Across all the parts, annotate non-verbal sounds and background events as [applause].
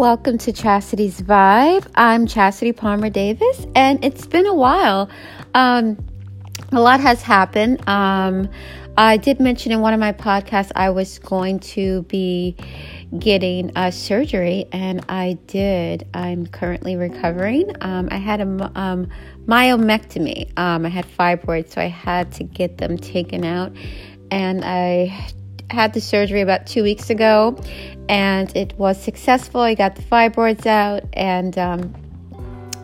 welcome to Chastity's Vibe. I'm Chastity Palmer Davis, and it's been a while. Um, a lot has happened. Um, I did mention in one of my podcasts I was going to be getting a surgery, and I did. I'm currently recovering. Um, I had a um, myomectomy. Um, I had fibroids, so I had to get them taken out, and I had the surgery about two weeks ago, and it was successful. I got the fibroids out, and um,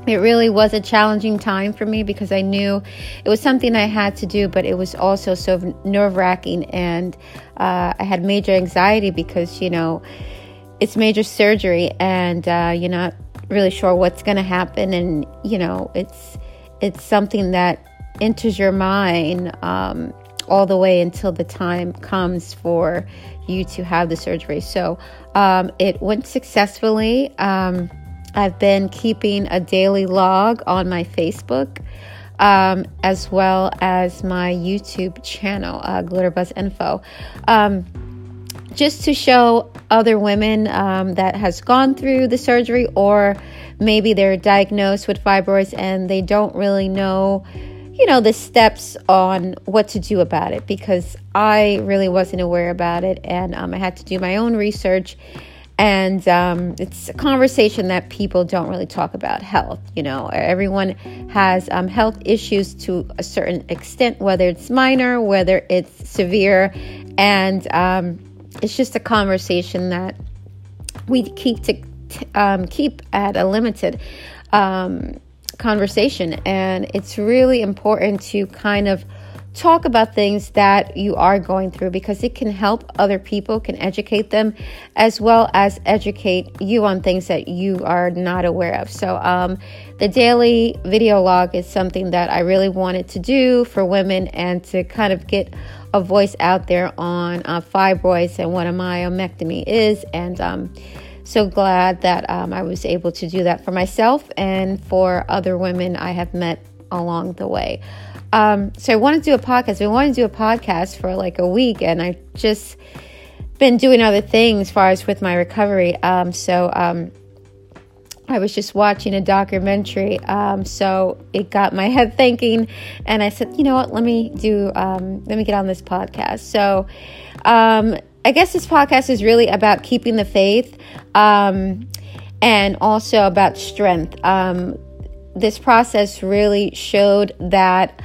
it really was a challenging time for me because I knew it was something I had to do, but it was also so nerve wracking, and uh, I had major anxiety because you know it's major surgery, and uh, you're not really sure what's going to happen, and you know it's it's something that enters your mind. Um, all the way until the time comes for you to have the surgery. So um, it went successfully. Um, I've been keeping a daily log on my Facebook. Um, as well as my YouTube channel, uh, Glitterbuzz Info, um, just to show other women um, that has gone through the surgery, or maybe they're diagnosed with fibroids and they don't really know you know, the steps on what to do about it because I really wasn't aware about it and um, I had to do my own research. And um, it's a conversation that people don't really talk about health. You know, everyone has um, health issues to a certain extent, whether it's minor, whether it's severe. And um, it's just a conversation that we keep to um, keep at a limited um, conversation. And it's really important to kind of talk about things that you are going through because it can help other people, can educate them, as well as educate you on things that you are not aware of. So, um, the daily video log is something that I really wanted to do for women and to kind of get a voice out there on uh, fibroids and what a myomectomy is. And, um, so glad that um, I was able to do that for myself and for other women I have met along the way. Um, so I wanted to do a podcast. We wanted to do a podcast for like a week, and I just been doing other things as far as with my recovery. Um, so um, I was just watching a documentary, um, so it got my [laughs] head thinking, and I said, you know what? Let me do. Um, let me get on this podcast. So I guess this podcast is really about keeping the faith um, and also about strength. Um, this process really showed that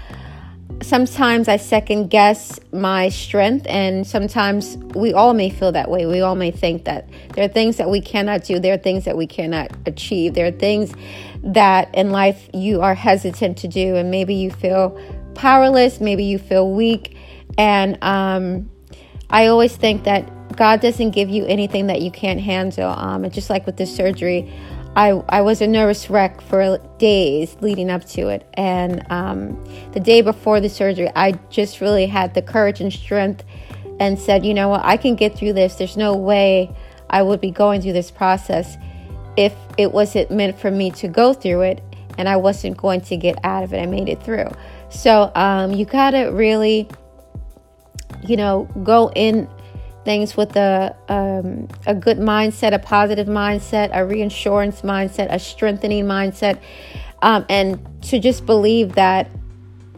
sometimes I second guess my strength, and sometimes we all may feel that way. We all may think that there are things that we cannot do, there are things that we cannot achieve, there are things that in life you are hesitant to do, and maybe you feel powerless, maybe you feel weak, and um, I always think that God doesn't give you anything that you can't handle. Um, just like with this surgery, I, I was a nervous wreck for days leading up to it. And um, the day before the surgery, I just really had the courage and strength and said, you know what, I can get through this. There's no way I would be going through this process if it wasn't meant for me to go through it and I wasn't going to get out of it. I made it through. So um, you got to really you know, go in things with a um, a good mindset, a positive mindset, a reassurance mindset, a strengthening mindset, um, and to just believe that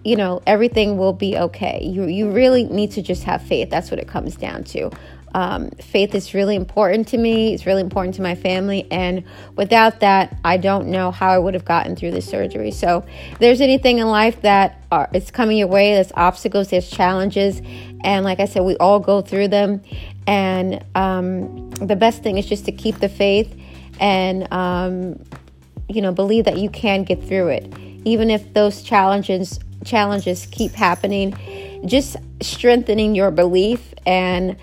you know everything will be okay. You you really need to just have faith. That's what it comes down to. Um, faith is really important to me. It's really important to my family. And without that, I don't know how I would have gotten through the surgery. So, if there's anything in life that are, is coming your way, there's obstacles, there's challenges. And like I said, we all go through them. And um, the best thing is just to keep the faith and, um, you know, believe that you can get through it. Even if those challenges challenges keep happening, just strengthening your belief and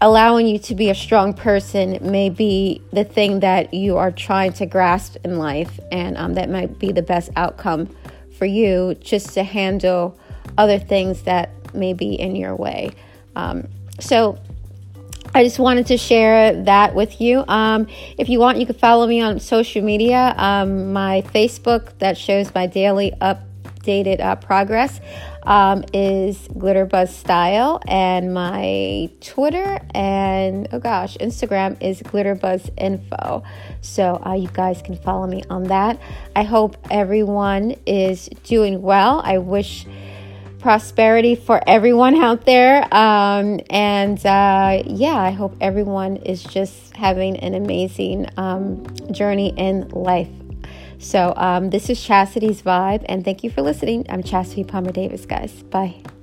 allowing you to be a strong person may be the thing that you are trying to grasp in life, and um, that might be the best outcome for you just to handle other things that may be in your way. Um, so, I just wanted to share that with you. Um, if you want, you can follow me on social media. Um, my Facebook that shows my daily updated uh, progress um, is Glitterbuzz Style, and my Twitter and oh gosh, Instagram is Glitterbuzz Info. So uh, you guys can follow me on that. I hope everyone is doing well. I wish prosperity for everyone out there. Um, and uh, yeah, I hope everyone is just having an amazing um, journey in life. So, um, this is Chastity's Vibe, and thank you for listening. I'm Chastity Palmer Davis, guys. Bye.